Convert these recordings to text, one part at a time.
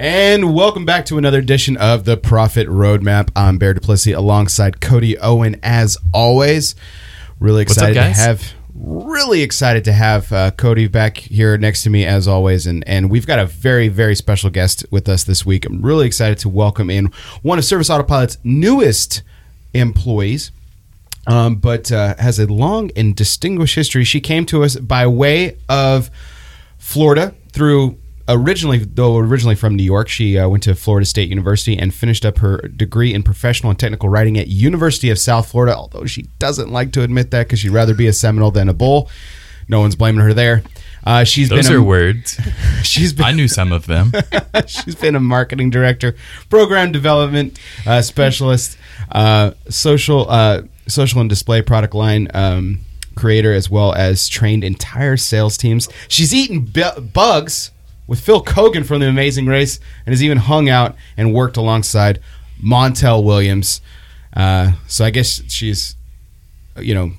And welcome back to another edition of the Profit Roadmap. I'm Bear Duplessis alongside Cody Owen as always. Really What's up, excited to have really excited to have uh, Cody back here next to me as always and and we've got a very very special guest with us this week. I'm really excited to welcome in one of Service Autopilot's newest employees. Um, but uh, has a long and distinguished history. She came to us by way of Florida through originally though originally from New York she uh, went to Florida State University and finished up her degree in professional and technical writing at University of South Florida although she doesn't like to admit that cuz she'd rather be a Seminole than a Bull no one's blaming her there uh, she's Those been are words. she's been I knew some of them. She's been a marketing director, program development uh, specialist, uh, social uh, social and display product line um, creator, as well as trained entire sales teams. She's eaten bu- bugs with Phil Keoghan from The Amazing Race, and has even hung out and worked alongside Montel Williams. Uh, so I guess she's, you know,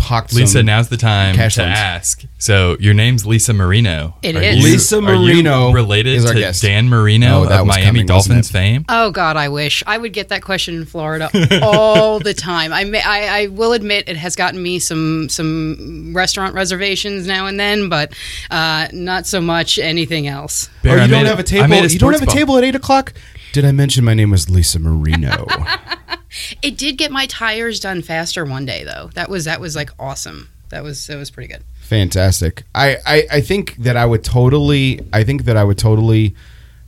pocked Lisa, some- now's the time cash to loans. ask. So your name's Lisa Marino. It Are is. you- Lisa are you Marino related is our to guest. Dan Marino Oh, that of was Miami coming, wasn't Dolphins it? fame. Oh God, I wish I would get that question in Florida all the time. I, may, I I will admit it has gotten me some some restaurant reservations now and then, but uh, not so much anything else. Oh, Bear, you I don't made have a I table. made you don't have a ball. table at eight o'clock. Did I mention my name was Lisa Marino? It did get my tires done faster one day though. That was that was like awesome. That was that was pretty good. Fantastic. I, I I think that I would totally. I think that I would totally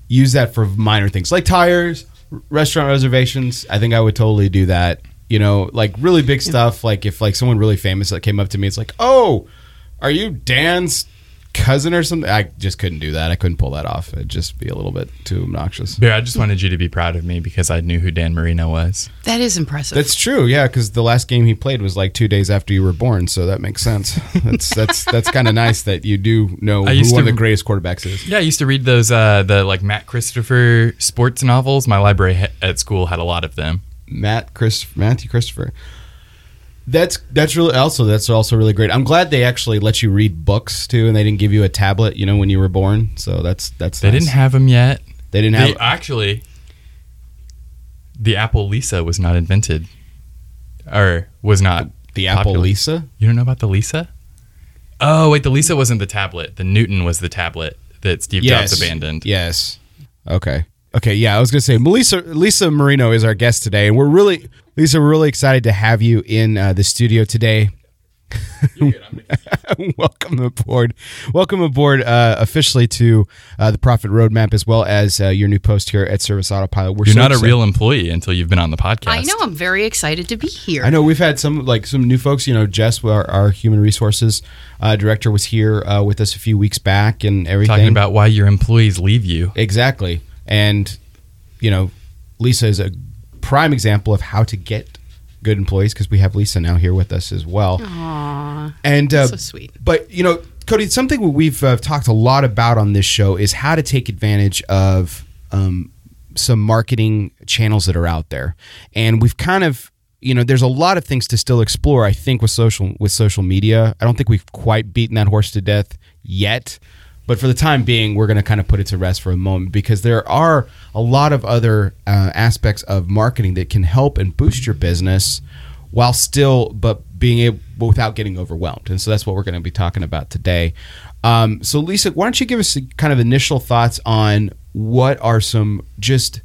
use that for minor things like tires, restaurant reservations. I think I would totally do that. You know, like really big stuff. Like if like someone really famous that came up to me, it's like, oh, are you Dan's cousin or something? I just couldn't do that. I couldn't pull that off. It'd just be a little bit too obnoxious. Bear, I just wanted you to be proud of me because I knew who Dan Marino was. That is impressive. That's true, yeah, because the last game he played was like two days after you were born, so that makes sense. That's that's that's kind of nice that you do know I who used one of the greatest quarterbacks is. Yeah, I used to read those uh, the like Matt Christopher sports novels. My library ha- at school had a lot of them. Matt Chris Matthew Christopher. That's that's really also that's also really great. I'm glad they actually let you read books too, and they didn't give you a tablet, you know, when you were born. So that's that's They nice. didn't have them yet. they didn't They, have actually, the Apple Lisa was not invented, or was not the Apple popular. Lisa. You don't know about the Lisa? Oh wait, the Lisa wasn't the tablet. The Newton was the tablet that Steve Jobs abandoned. Yes. Okay. Okay. Yeah, I was gonna say Melissa Lisa Marino is our guest today, and we're really Lisa, we're really excited to have you in uh, the studio today. Welcome aboard. Welcome aboard uh, officially to uh, the Profit Roadmap, as well as uh, your new post here at Service Autopilot. We're You're so not a real employee until you've been on the podcast. I know. I'm very excited to be here. I know we've had some like some new folks. You know, Jess, our, our human resources uh, director, was here uh, with us a few weeks back, and everything. Talking about why your employees leave you. exactly, and you know, Lisa is a prime example of how to get good employees because we have Lisa now here with us as well. Aw, And uh, so sweet. but you know, Cody, something we've uh, talked a lot about on this show is how to take advantage of um, some marketing channels that are out there, and we've kind of you know there's a lot of things to still explore. I think with social with social media, I don't think we've quite beaten that horse to death yet. But for the time being, we're going to kind of put it to rest for a moment because there are a lot of other uh, aspects of marketing that can help and boost your business while still but being able without getting overwhelmed. And so that's what we're going to be talking about today. Um, so lisa why don't you give us kind of initial thoughts on what are some just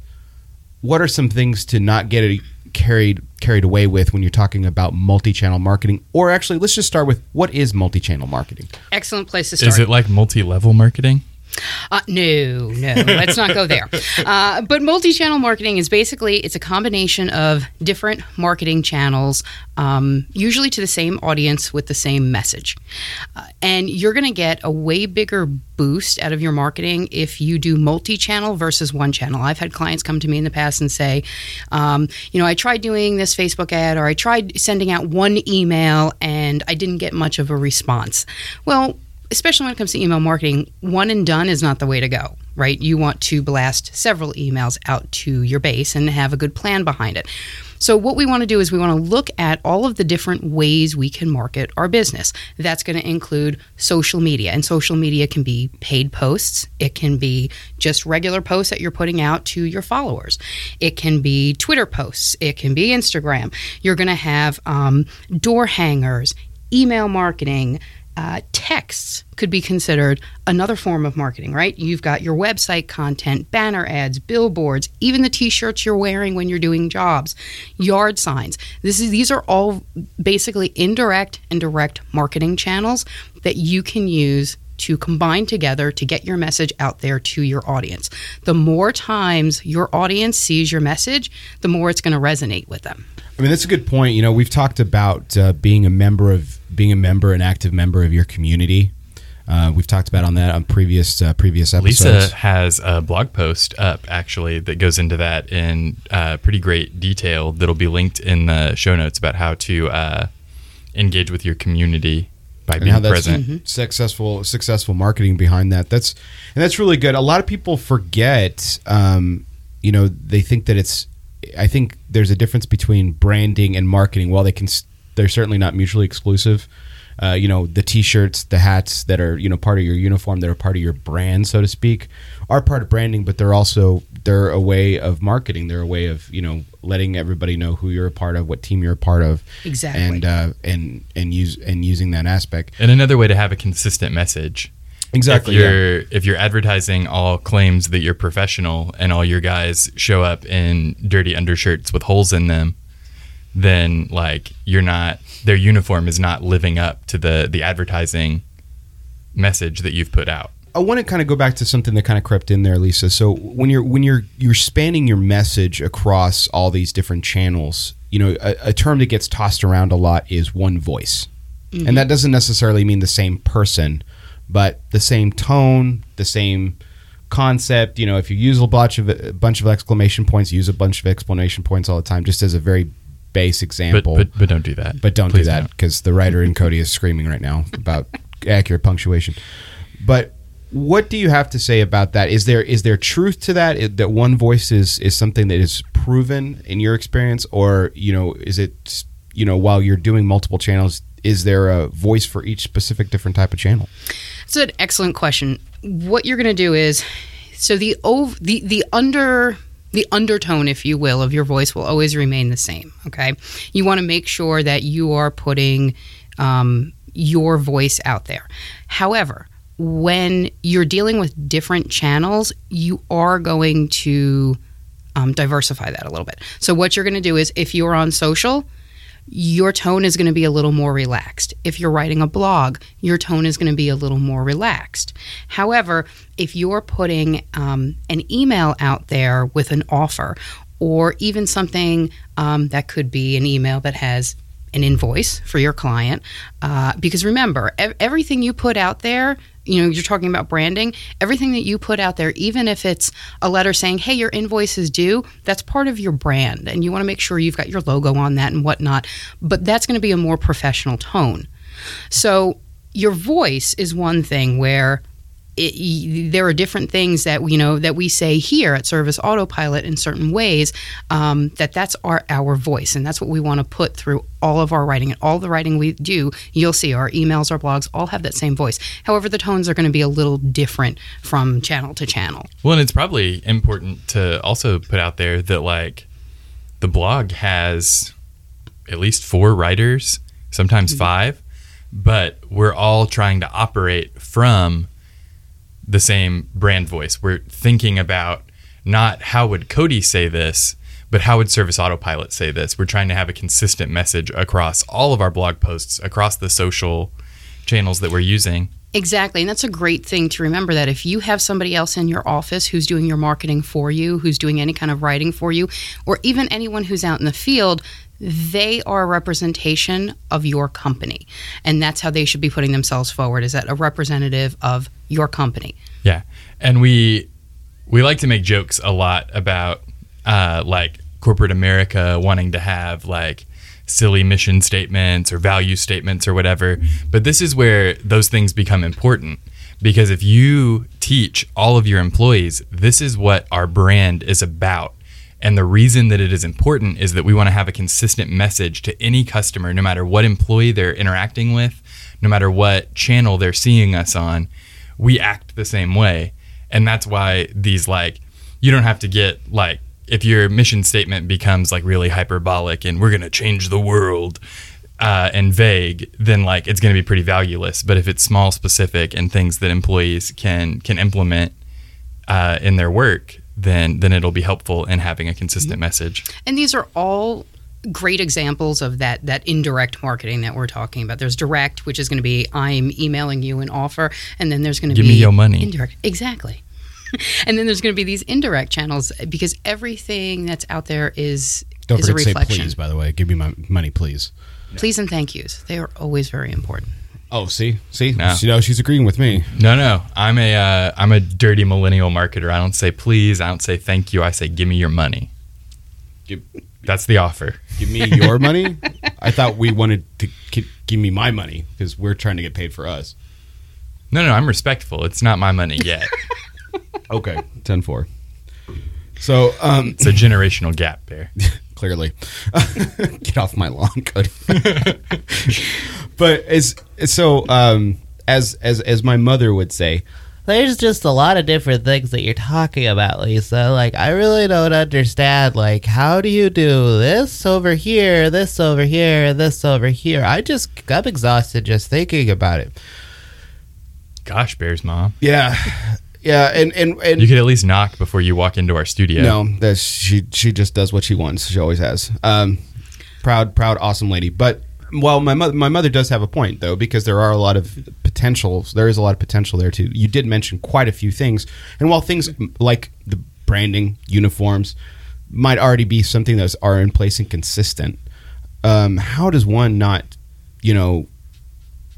what are some things to not get it carried carried away with when you're talking about multi-channel marketing or actually let's just start with what is multi-channel marketing Excellent place to start. Is it like multi-level marketing? Uh, no, no, let's not go there. Uh, but multi-channel marketing is basically it's a combination of different marketing channels, um, usually to the same audience with the same message, uh, and you're going to get a way bigger boost out of your marketing if you do multi-channel versus one channel. I've had clients come to me in the past and say, um, you know, I tried doing this Facebook ad or I tried sending out one email and I didn't get much of a response. Well especially when it comes to email marketing, one and done is not the way to go, right? You want to blast several emails out to your base and have a good plan behind it. So, what we want to do is we want to look at all of the different ways we can market our business. That's going to include social media, and social media can be paid posts, it can be just regular posts that you're putting out to your followers, it can be Twitter posts, it can be Instagram. You're going to have um, door hangers, email marketing. Uh, texts could be considered another form of marketing, right? You've got your website content, banner ads, billboards, even the t-shirts you're wearing when you're doing jobs, yard signs. This is these are all basically indirect and direct marketing channels that you can use to combine together to get your message out there to your audience. The more times your audience sees your message, the more it's going to resonate with them. I mean, that's a good point. You know, we've talked about uh, being a member of being a member, an active member of your community. Uh, we've talked about on that on previous uh, previous episodes. Lisa has a blog post up actually that goes into that in uh, pretty great detail. That'll be linked in the show notes about how to uh, engage with your community by and being present. successful successful marketing behind that. That's and that's really good. A lot of people forget. Um, you know, they think that it's. I think there's a difference between branding and marketing. While they can, they're certainly not mutually exclusive. Uh, you know, the T-shirts, the hats that are you know part of your uniform, that are part of your brand, so to speak, are part of branding, but they're also they're a way of marketing. They're a way of you know letting everybody know who you're a part of, what team you're a part of, Exactly. and uh, and and use and using that aspect. And another way to have a consistent message. Exactly. If you're if you're advertising all claims that you're professional and all your guys show up in dirty undershirts with holes in them, then like you're not their uniform is not living up to the the advertising message that you've put out. I want to kind of go back to something that kind of crept in there, Lisa. So when you're when you're you're spanning your message across all these different channels, you know, a, a term that gets tossed around a lot is one voice, and mm-hmm. that doesn't necessarily mean the same person, but the same tone, the same concept. You know, if you use a bunch of a bunch of exclamation points, use a bunch of exclamation points all the time, just as a very base But example. but, but don't do that. But don't Please do that because the writer in Cody is screaming right now about accurate punctuation. But what do you have to say about that? Is there is there truth to that? Is- That one voice is is something that is proven in your experience, or you know, is it you know while you're doing multiple channels, is there a voice for each specific different type of channel? It's an excellent question. What you're going to do is, so the ov- the the under the undertone, if you will, of your voice will always remain the same. Okay, you want to make sure that you are putting um, your voice out there. However, when you're dealing with different channels, you are going to um, diversify that a little bit. So what you're going to do is, if you're on social, your tone is going to be a little more relaxed. If you're writing a blog, your tone is going to be a little more relaxed. However, if you're putting um, an email out there with an offer, or even something um, that could be an email that has an invoice for your client, uh, because remember, ev- everything you put out there, you know, you're talking about branding, everything that you put out there, even if it's a letter saying, hey, your invoice is due, that's part of your brand. And you want to make sure you've got your logo on that and whatnot. But that's going to be a more professional tone. So your voice is one thing where it, there are different things that you know that we say here at Service Autopilot in certain ways. Um, that that's our our voice, and that's what we want to put through all of our writing and all the writing we do. You'll see our emails, our blogs, all have that same voice. However, the tones are going to be a little different from channel to channel. Well, and it's probably important to also put out there that like the blog has at least four writers, sometimes five, but we're all trying to operate from the same brand voice. We're thinking about not how would Cody say this, but how would Service Autopilot say this? We're trying to have a consistent message across all of our blog posts, across the social channels that we're using. Exactly. And that's a great thing to remember that if you have somebody else in your office who's doing your marketing for you, who's doing any kind of writing for you, or even anyone who's out in the field, they are a representation of your company. And that's how they should be putting themselves forward is that a representative of your company. Yeah, and we we like to make jokes a lot about uh, like corporate America wanting to have like silly mission statements or value statements or whatever. But this is where those things become important because if you teach all of your employees this is what our brand is about And the reason that it is important is that we want to have a consistent message to any customer, no matter what employee they're interacting with, no matter what channel they're seeing us on, we act the same way. And that's why these, like, you don't have to get, like, if your mission statement becomes like really hyperbolic and we're going to change the world uh, and vague, then like it's going to be pretty valueless. But if it's small, specific, and things that employees can can implement uh, in their work, then then it'll be helpful in having a consistent mm-hmm. message. And these are all great examples of that that indirect marketing that we're talking about. There's direct, which is going to be I'm emailing you an offer, and then there's going to Give be me your money. Indirect, exactly. and then there's going to be these indirect channels because everything that's out there is Don't is a forget to say reflection. please, by the way. Give me my money, please. Please and thank yous. They are always very important. Oh, see? See? No. You know, she's agreeing with me. No, no, I'm a uh, I'm a dirty millennial marketer. I don't say please. I don't say thank you. I say give me your money. Give, That's the offer. give me your money? I thought we wanted to give me my money because we're trying to get paid for us. No, no, I'm respectful. It's not my money yet. Okay. ten four. So, um, It's a generational gap there. clearly. Get off my lawn, Cody. But as so um as as as my mother would say, There's just a lot of different things that you're talking about, Lisa. Like, I really don't understand. Like, how do you do this over here, this over here, this over here? I just, I'm exhausted just thinking about it. Gosh, Bears mom. yeah. Yeah, and and and You could at least knock before you walk into our studio. No, that's she. She just does what she wants. She always has. Um, proud, proud, awesome lady. But well, my mother, my mother does have a point though, because there are a lot of potentials. There is a lot of potential there too. You did mention quite a few things, and while things like the branding, uniforms, might already be something that are in place and consistent, um, how does one not, you know,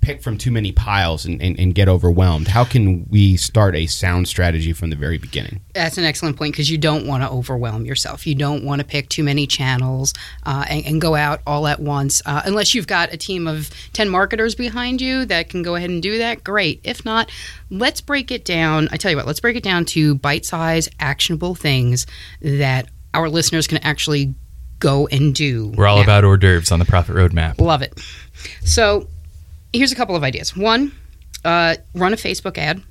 pick from too many piles and, and, and get overwhelmed? How can we start a sound strategy from the very beginning? That's an excellent point because you don't want to overwhelm yourself. You don't want to pick too many channels uh, and, and go out all at once. Uh, unless you've got a team of 10 marketers behind you that can go ahead and do that, great. If not, let's break it down. I tell you what, let's break it down to bite size, actionable things that our listeners can actually go and do. We're all now. about hors d'oeuvres on the profit roadmap. Love it. So here's a couple of ideas. One, uh, run a Facebook ad.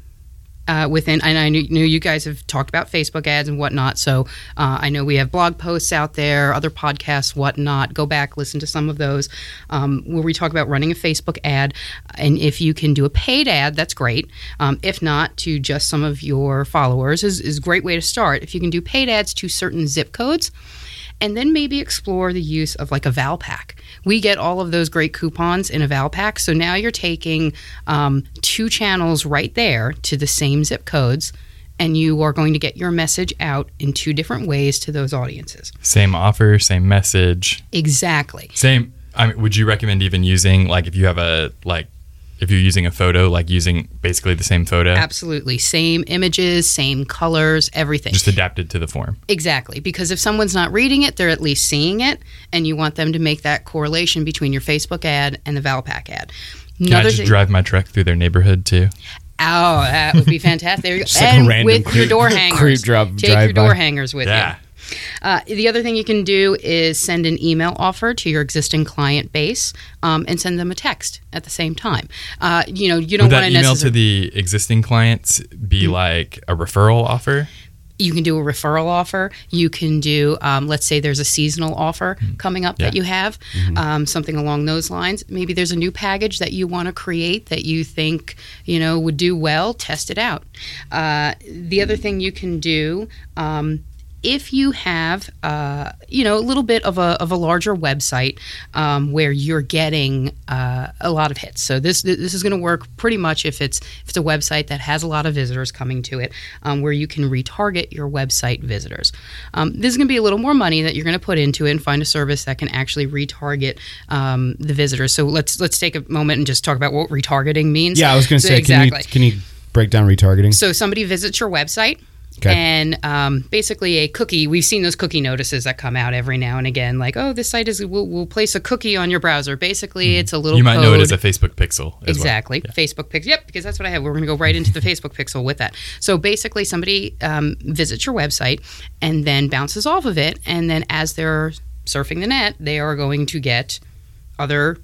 Uh, within, and I knew, you guys have talked about Facebook ads and whatnot. So uh, I know we have blog posts out there, other podcasts, whatnot. Go back, listen to some of those um, where we talk about running a Facebook ad. And if you can do a paid ad, that's great. Um, if not, to just some of your followers is, is a great way to start. If you can do paid ads to certain zip codes, and then maybe explore the use of like a Valpak. We get all of those great coupons in a Valpak. so now you're taking um, two channels right there to the same zip codes, and you are going to get your message out in two different ways to those audiences. Same offer, same message, Exactly. same. I mean, would you recommend even using like if you have a like if you're using a photo, like using basically the same photo, Absolutely. Same images, same colors, everything. just adapted to the form? Exactly, because if someone's not reading it, they're at least seeing it, and you want them to make that correlation between your Facebook ad and the Valpak ad. Can I just drive my truck through their neighborhood too? Oh, that would be fantastic. There you go. Just like a and random with your creep- door creep hangers. drop- Take your door by. hangers with Yeah. you. Uh, the other thing you can do is send an email offer to your existing client base um, and send them a text at the same time. Uh, you know, you don't want to email necessarily. to the existing clients be like a referral offer? you can do a referral offer. You can do, um, let's say there's a seasonal offer coming up that you have, um, something along those lines. Maybe there's a new package that you want to create that you think, you know, would do well. Test it out. Uh, the other thing you can do, um, if you have, uh, you know, a little bit of a, of a larger website um, where you're getting uh, a lot of hits. So this this is going to work pretty much if it's if it's a website that has a lot of visitors coming to it, um, where you can retarget your website visitors. Um, this is going to be a little more money that you're going to put into it and find a service that can actually retarget um, the visitors. So let's let's take a moment and just talk about what retargeting means. Yeah, I was going to So say, exactly. can, you, can you break down retargeting? So somebody visits your website Okay. And um, basically, a cookie. We've seen those cookie notices that come out every now and again, like, "Oh, this site is will will place a cookie on your browser." Basically, it's a little. Mm-hmm. You might know it as a Facebook pixel. As Exactly. Well. Facebook Pixel. Yep, because that's what I have. We're going to go right into the Facebook Pixel with that. So basically, somebody um, visits your website and then bounces off of it. And then as they're surfing the net, they are going to get other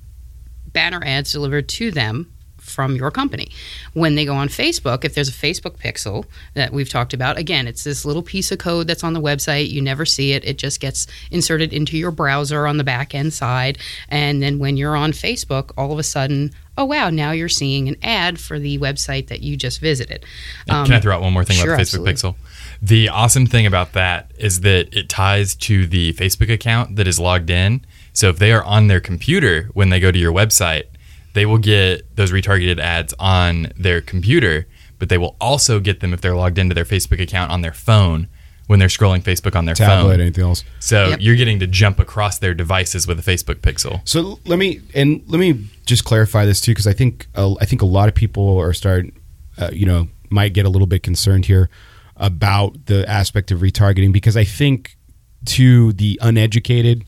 banner ads delivered to them from your company. When they go on Facebook, if there's a Facebook pixel that we've talked about, again, it's this little piece of code that's on the website. You never see it. It just gets inserted into your browser on the back end side. And then when you're on Facebook, all of a sudden, oh, wow, now you're seeing an ad for the website that you just visited. And Can I throw out one more thing Um, sure, about the Facebook absolutely. Pixel? The awesome thing about that is that it ties to the Facebook account that is logged in. So if they are on their computer when they go to your website, they will get those retargeted ads on their computer, but they will also get them if they're logged into their Facebook account on their phone when they're scrolling Facebook on their Tablet, phone. anything else? So Yep. you're getting to jump across their devices with a Facebook Pixel. So let me and let me just clarify this too, because I think uh, I think a lot of people are starting, uh, you know, might get a little bit concerned here about the aspect of retargeting because I think to the uneducated,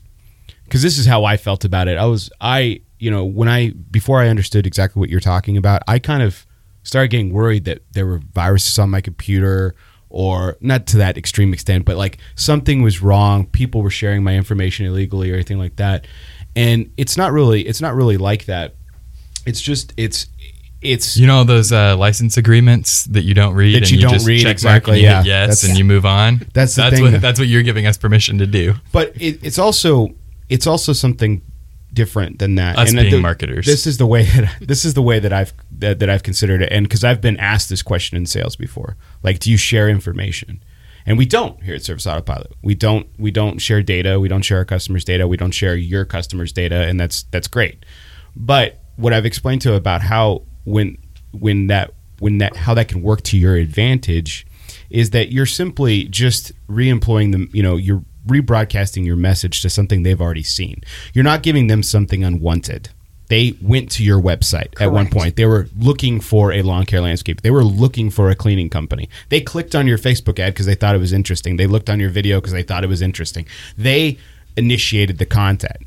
because this is how I felt about it. I was I you know when I before I understood exactly what you're talking about, I kind of started getting worried that there were viruses on my computer or not to that extreme extent, but like something was wrong. People were sharing my information illegally or anything like that. And it's not really it's not really like that. It's just it's it's You know those uh, license agreements that you don't read That and you don't just read, check exactly, yeah. yes That's- and you move on. That's the that's thing. what that's what you're giving us permission to do. but it, it's also it's also something different than that. Us And being the- marketers. This is the way that this is the way that I've that, that I've considered it, and because I've been asked this question in sales before, like, do you share information? And we don't here at Service Autopilot. We don't we don't share data. We don't share our customers' data. We don't share your customers' data, and that's that's great. But what I've explained to about how when when that when that how that can work to your advantage is that you're simply just re-employing them. You know, you're rebroadcasting your message to something they've already seen. You're not giving them something unwanted. They went to your website at one point. They were looking for a lawn care landscape. They were looking for a cleaning company. They clicked on your Facebook ad because they thought it was interesting. They looked on your video because they thought it was interesting. They initiated the contact,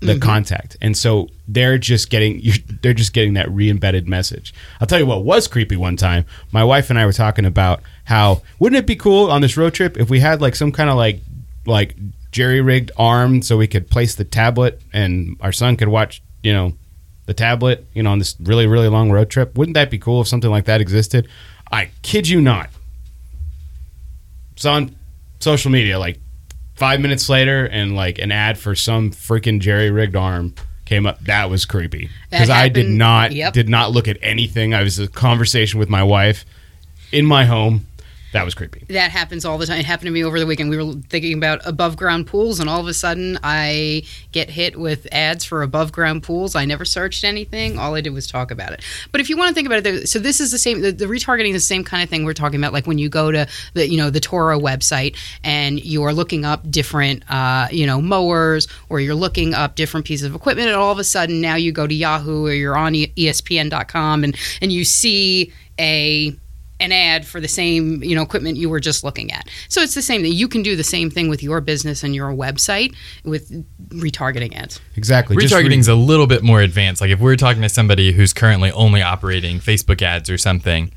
the mm-hmm. contact, and so they're just getting they're just getting that re-embedded message. I'll tell you what was creepy one time. My wife and I were talking about how wouldn't it be cool on this road trip if we had like some kind of like like jerry rigged arm so we could place the tablet and our son could watch you know the tablet you know on this really really long road trip. Wouldn't that be cool if something like that existed? I kid you not. It's on social media like five minutes later and like an ad for some freaking jerry rigged arm came up. That was creepy. Because i did not yep. did not look at anything. I was a conversation with my wife in my home that was creepy That happens all the time. It happened to me over the weekend. We were thinking about above ground pools, and all of a sudden, I get hit with ads for above ground pools. I never searched anything. All I did was talk about it. But if you want to think about it, so this is the same. The, the retargeting is the same kind of thing we're talking about. Like when you go to the you know the Toro website and you are looking up different uh, you know mowers, or you're looking up different pieces of equipment, and all of a sudden now you go to Yahoo or you're on ESPN.com and and you see a an ad for the same you know equipment you were just looking at. So it's the same thing. You can do the same thing with your business and your website with retargeting ads. exactly Just re- Retargeting is a little bit more advanced. Like if we're talking to somebody who's currently only operating Facebook ads or something,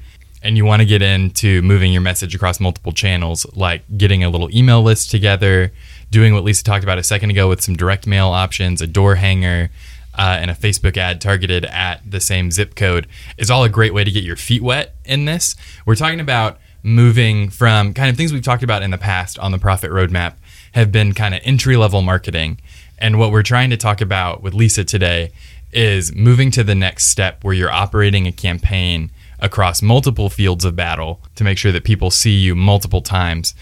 and you want to get into moving your message across multiple channels, like getting a little email list together, doing what Lisa talked about a second ago with some direct mail options, a door hanger, uh, and a Facebook ad targeted at the same zip code, is all a great way to get your feet wet in this. We're talking about moving from kind of things we've talked about in the past on the profit roadmap have been kind of entry level marketing. And what we're trying to talk about with Lisa today is moving to the next step where you're operating a campaign across multiple fields of battle to make sure that people see you multiple times.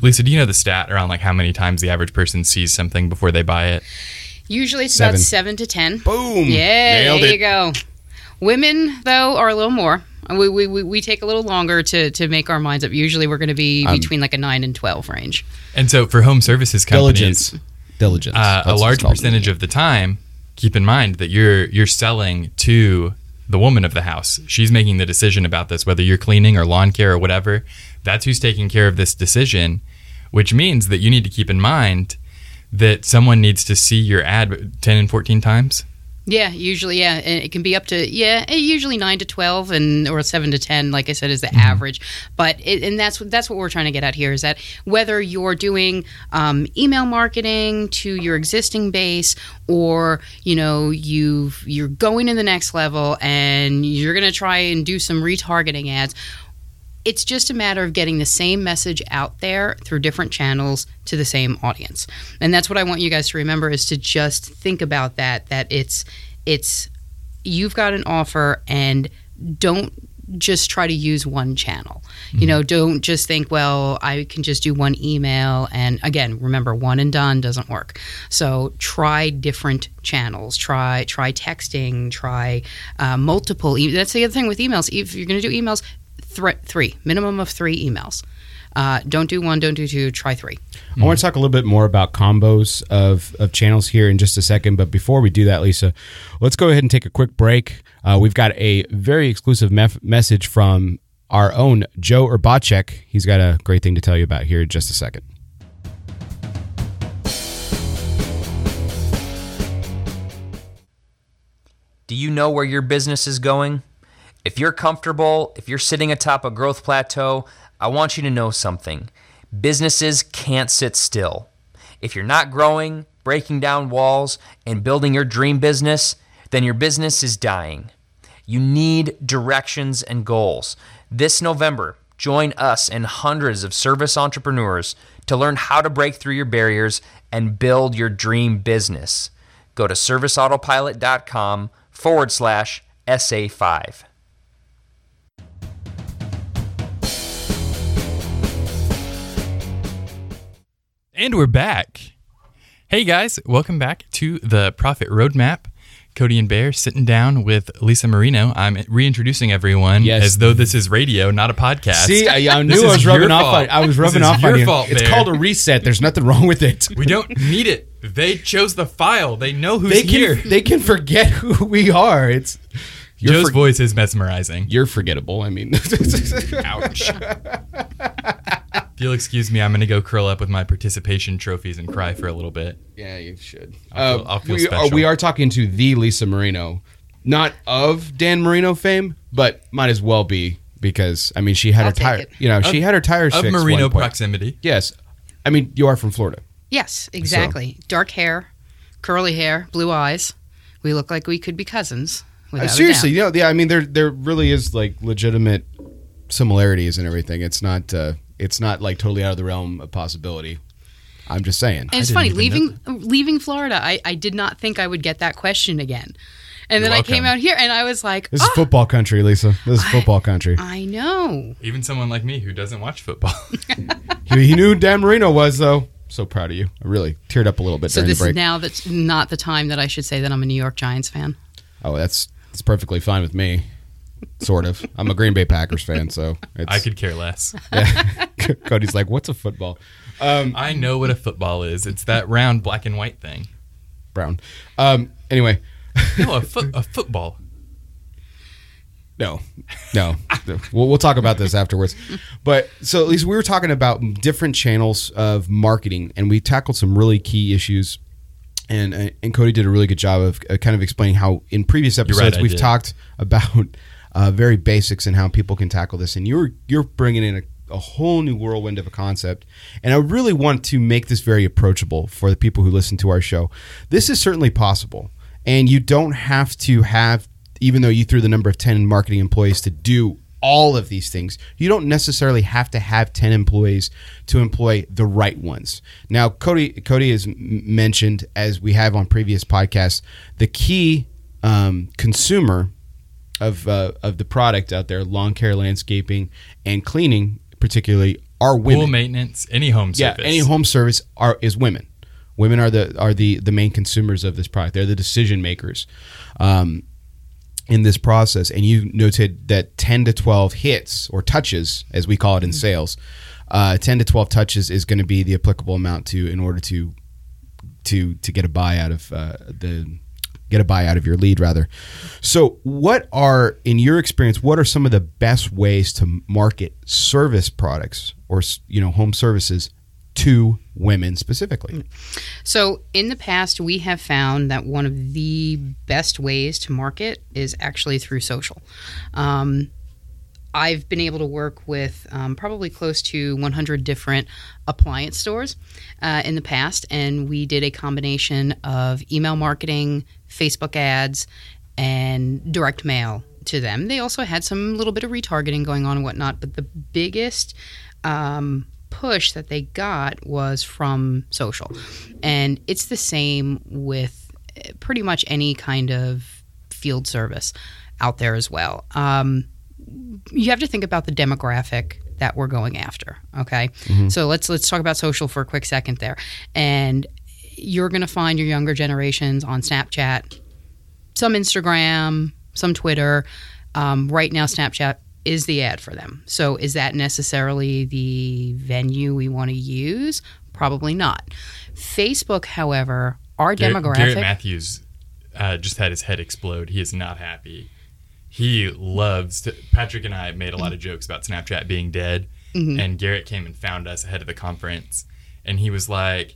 Lisa, do you know the stat around like how many times the average person sees something before they buy it? Usually it's Seven. about seven to ten. boom Yeah, Nailed there it. you go. Women though are a little more. We, we, we, we take a little longer to, to make our minds up. Usually we're going to be Um, between like a nine and twelve range. And so for home services companies, diligence diligence uh, a large percentage of the time, keep in mind that you're you're selling to the woman of the house. She's making the decision about this, whether you're cleaning or lawn care or whatever. That's who's taking care of this decision, which means that you need to keep in mind that someone needs to see your ad 10 and 14 times. Yeah, usually, yeah, and it can be up to yeah, eh, usually nine to twelve, and or seven to ten, like I said, is the average. But it, and that's what that's what we're trying to get at here is that whether you're doing um, email marketing to your existing base, or you know you you're going to the next level and you're going to try and do some retargeting ads. It's just a matter of getting the same message out there through different channels to the same audience. And that's what I want you guys to remember is to just think about that that it's it's you've got an offer and don't just try to use one channel. You know, don't just think, well, I can just do one email. And again, remember, one and done doesn't work. So try different channels. Try try texting. Try uh, multiple. E- that's the other thing with emails. If you're going to do emails, thr three minimum of three emails. Uh, don't do one. Don't do two. Try three. I want to talk a little bit more about combos of, of channels here in just a second. But before we do that, Lisa, let's go ahead and take a quick break. Uh, we've got a very exclusive mef- message from our own Joe Urbacek. He's got a great thing to tell you about here in just a second. Do you know where your business is going? If you're comfortable, if you're sitting atop a growth plateau, I want you to know something. Businesses can't sit still. If you're not growing, breaking down walls, and building your dream business, then your business is dying. You need directions and goals. This November, join us and hundreds of service entrepreneurs to learn how to break through your barriers and build your dream business. Go to serviceautopilot.com forward slash SA5. And we're back. Hey guys, welcome back to the Profit Roadmap. Cody and Bear sitting down with Lisa Marino. I'm reintroducing everyone Yes. as though this is radio, not a podcast. See, I, I knew I was rubbing off. On, I was rubbing off your on you. fault, it's Bear. called a reset. There's nothing wrong with it. We don't need it. They chose the file. They know who's They here. can they can forget who we are. It's Joe's for- voice is mesmerizing. you're forgettable. I mean, Ouch. if you'll excuse me, I'm going to go curl up with my participation trophies and cry for a little bit. Yeah, you should. I'll feel- Uh, I'll feel we, are, special. we are talking to the Lisa Marino, not of Dan Marino fame, but might as well be because I mean she had I'll her take tire. You know, she had her tires Of Marino one point. proximity. Yes, I mean you are from Florida. Yes, exactly. Dark hair, curly hair, blue eyes. We look like we could be cousins. Uh, seriously, doubt. you know, yeah. I mean there there really is like legitimate similarities and everything. It's not uh, it's not like totally out of the realm of possibility. I'm just saying. And it's funny leaving leaving Florida. I, I did not think I would get that question again, and then You're I came out here and I was like, This is "Oh, football country, Lisa. This is I- football country. I know. Even someone like me who doesn't watch football. he, he knew who Dan Marino was though. So proud of you. I really teared up a little bit So during this the break. is now that's not the time that I should say that I'm a New York Giants fan. Oh, that's that's perfectly fine with me. Sort of. I'm a Green Bay Packers fan, so it's, I could care less. Cody's like, "What's a football?" Um, I know what a football is. It's that round black and white thing. Brown. Um, anyway, No, a, foot, a football. no, no. we'll, we'll talk about this afterwards. But so at least we were talking about different channels of marketing, and we tackled some really key issues. And uh, and Cody did a really good job of uh, kind of explaining how in previous episodes I we've did. talked about uh, very basics and how people can tackle this. And you're you're bringing in a, a whole new whirlwind of a concept. And I really want to make this very approachable for the people who listen to our show. This is certainly possible, and you don't have to have even though you threw the number of 10 marketing employees to do all of these things, you don't necessarily have to have 10 employees to employ the right ones. Now, Cody Cody has mentioned, as we have on previous podcasts, the key um, consumer of uh, of the product out there, lawn care, landscaping, and cleaning, particularly, are women. Pool maintenance, any home Yeah, service. any home service are is women. Women are the are the the main consumers of this product. They're the decision makers um, in this process. And you noted that ten to twelve hits or touches, as we call it in sales, uh, ten to twelve touches is going to be the applicable amount to in order to to to get a buy out of uh, the get a buy out of your lead rather. So, what are in your experience? What are some of the best ways to market service products or you know home services to women specifically? So, in the past, we have found that one of the best ways to market is actually through social. Um, I've been able to work with um, probably close to 100 different appliance stores uh, in the past, and we did a combination of email marketing, Facebook ads, and direct mail to them. They also had some little bit of retargeting going on and whatnot, but the biggest um, push that they got was from social. And it's the same with eh, pretty much any kind of field service out there as well. Um, you have to think about the demographic that we're going after. Okay, so let's let's talk about social for a quick second there, and you're going to find your younger generations on Snapchat, some Instagram, some Twitter. Um, right now, Snapchat is the ad for them. So, is that necessarily the venue we want to use? Probably not. Facebook, however, our Garrett, demographic. Garrett Matthews uh, just had his head explode. He is not happy. He loves to, Patrick and I made a lot of jokes about Snapchat being dead, Mm-hmm. and Garrett came and found us ahead of the conference, and he was like,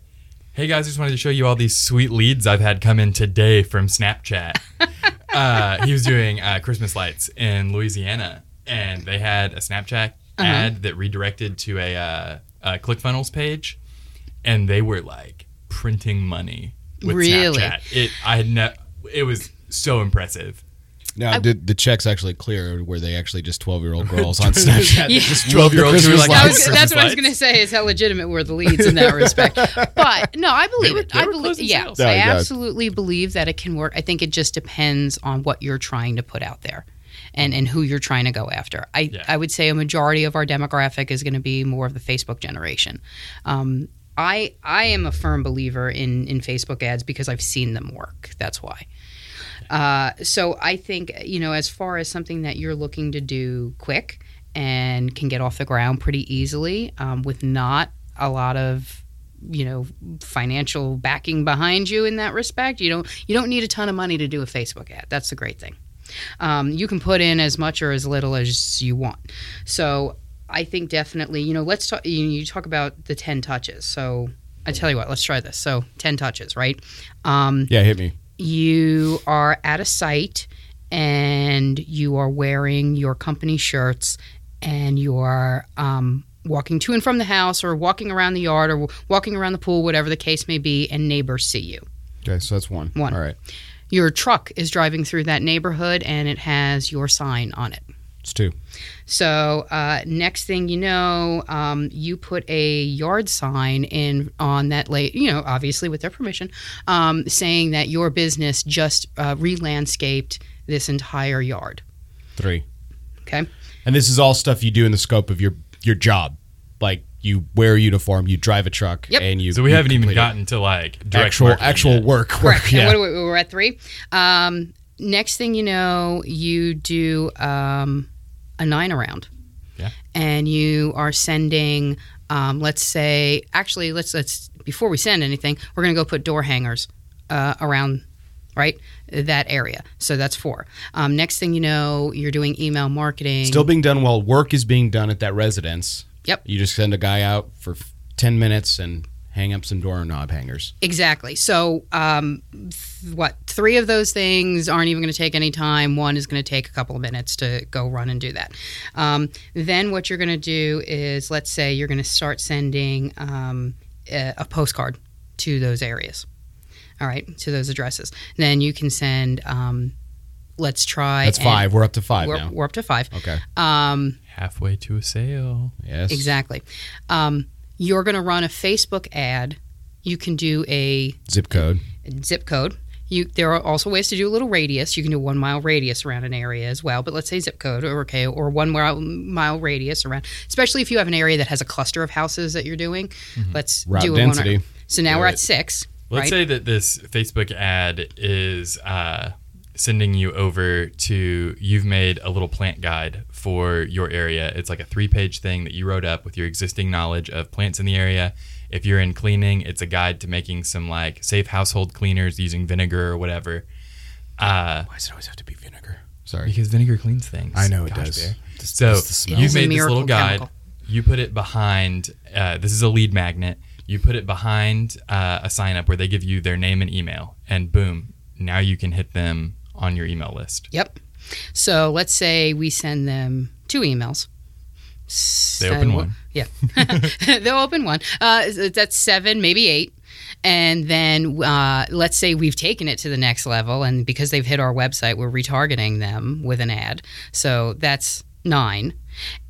"Hey guys, I just wanted to show you all these sweet leads I've had come in today from Snapchat." uh, he was doing uh, Christmas lights in Louisiana, and they had a Snapchat Uh-huh. ad that redirected to a, uh, a ClickFunnels page, and they were like printing money with Really? Snapchat. It I had ne- it was so impressive. Now, did the checks actually clear? Were they actually just twelve-year-old girls on Snapchat? Yeah. Just twelve year olds who were like, That "Oh, was, that's what I was going to say is how legitimate were the leads in that respect. But no, I believe it. I believe, closing yeah, sales. Yeah, I yeah. absolutely believe that it can work. I think it just depends on what you're trying to put out there. And, and who you're trying to go after. I, Yeah. I would say a majority of our demographic is going to be more of the Facebook generation. Um, I I am a firm believer in in Facebook ads because I've seen them work. That's why. Uh, so I think you know, as far as something that you're looking to do quick and can get off the ground pretty easily um, with not a lot of you know financial backing behind you in that respect you don't you don't need a ton of money to do a facebook ad. That's the great thing. Um, you can put in as much or as little as you want. So i think definitely you know let's talk you, you talk about the 10 touches. So i tell you what let's try this. So 10 touches right? Um, yeah, hit me. You are at a site and you are wearing your company shirts and you are um, walking to and from the house or walking around the yard or walking around the pool, whatever the case may be, and neighbors see you. Okay, so that's one. One. All right, Your truck is driving through that neighborhood and it has your sign on it. It's two. So uh, next thing you know, um, you put a yard sign in on that late, you know, obviously with their permission, um, saying that your business just uh, re-landscaped this entire yard. Three. Okay. And this is all stuff you do in the scope of your your job. Like you wear a uniform, you drive a truck, Yep. and you. So we you haven't even complete it. gotten to like direct actual actual yet. work. Correct. Work. And Yeah. what do we, we're at three. Um, next thing you know, you do um, a nine around. Yeah. And you are sending, um, let's say, actually, let's let's before we send anything, we're gonna go put door hangers uh, around. Right, that area. So that's four. Um, next thing you know, you're doing email marketing. Still being done while work is being done at that residence. Yep. You just send a guy out for ten minutes and hang up some doorknob hangers. Exactly. So, um, th- what three of those things aren't even going to take any time. One is going to take a couple of minutes to go run and do that. Um, then, what you're going to do is, let's say you're going to start sending um, a, a postcard to those areas. All right, to those addresses. Then you can send. Um, let's try. That's five. We're up to 5 We're, now. we're up to five. Okay. Um, halfway to a sale. Yes. exactly. Um, you're going to run a Facebook ad. You can do a Zip code. zip code. You, there are also ways to do a little radius. You can do one mile radius around an area as well. But let's say zip code, or okay, or one mile, mile radius around. Especially if you have an area that has a cluster of houses that you're doing. Let's Route do a density. one. So now we're at six. Let's right? say that this Facebook ad is uh, sending you over to you've made a little plant guide for your area. It's like a three page thing that you wrote up with your existing knowledge of plants in the area. If you're in cleaning, it's a guide to making some like safe household cleaners using vinegar or whatever. Uh, Why does it always have to be vinegar? Sorry. because vinegar cleans things. I know it Gosh, does. Bear. Just- So just you've made this little guide. chemical. You put it behind. Uh, this is a lead magnet. You put it behind uh, a sign up where they give you their name and email, and boom, now you can hit them on your email list. Yep. So let's say we send them two emails. They open one. Yeah, they'll open one. Uh, that's seven, maybe eight. And then uh, let's say we've taken it to the next level, and because they've hit our website, we're retargeting them with an ad. So that's nine.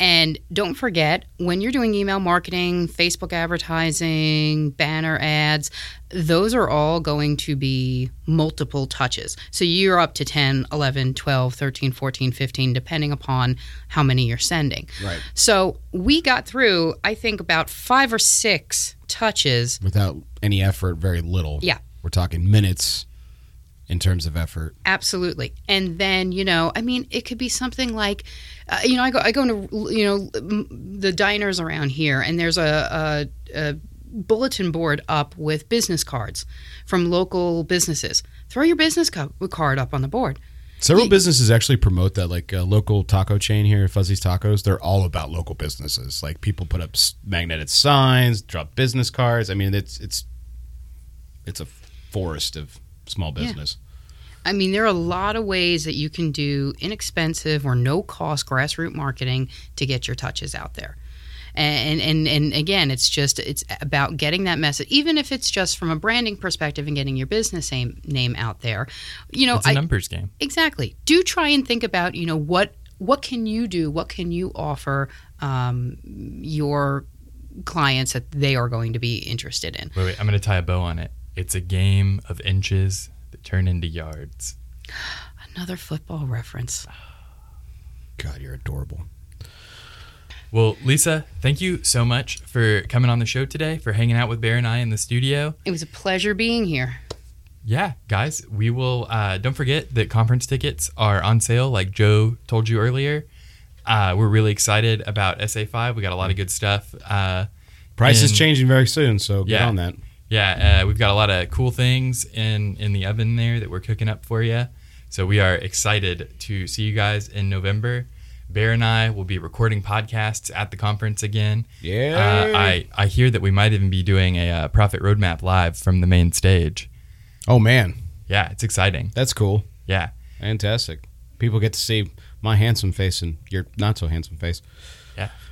And don't forget, when you're doing email marketing, Facebook advertising, banner ads, those are all going to be multiple touches. So you're up to 10, 11, 12, 13, 14, 15, depending upon how many you're sending. Right. So we got through, I think, about five or six touches. Without any effort, very little. Yeah. We're talking minutes in terms of effort. Absolutely. And then, you know, I mean, it could be something like, uh, you know, I go, I go into, you know, the diners around here, and there's a, a, a bulletin board up with business cards from local businesses. Throw your business card up on the board. Several businesses actually promote that, like a local taco chain here, Fuzzy's Tacos. They're all about local businesses. Like people put up magnetic signs, drop business cards. I mean, it's it's it's a forest of small Yeah. business. I mean, there are a lot of ways that you can do inexpensive or no cost grassroots marketing to get your touches out there. And, and and again, it's just it's about getting that message, even if it's just from a branding perspective and getting your business name name out there. You know, It's a I, numbers game. exactly. Do try and think about you know what what can you do, what can you offer um, your clients that they are going to be interested in. Wait, wait. I'm going to tie a bow on it. It's a game of inches that turn into yards. Another football reference. God, you're adorable. Well, Lisa, thank you so much for coming on the show today, for hanging out with Bear and I in the studio. It was a pleasure being here. Yeah, guys, we will. Uh, don't forget that conference tickets are on sale, like Joe told you earlier. Uh, we're really excited about SA5. We got a lot of good stuff. Uh, Price is changing very soon, so get Yeah. on that. Yeah, uh, we've got a lot of cool things in in the oven there that we're cooking up for you. So we are excited to see you guys in November. Bear and I will be recording podcasts at the conference again. Yeah. Uh, I I hear that we might even be doing a uh, profit roadmap live from the main stage. oh man, Yeah, it's exciting. that's cool. Yeah. Fantastic. People get to see my handsome face and your not so handsome face.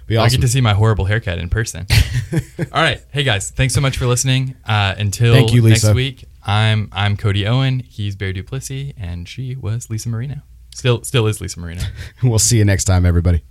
Be I get to see my horrible haircut in person. All right. Hey guys, thanks so much for listening. Uh, until Thank you, Lisa. next week, I'm I'm Cody Owen. He's Bear Duplessis, and she was Lisa Marino. Still still is Lisa Marino. we'll see you next time, everybody.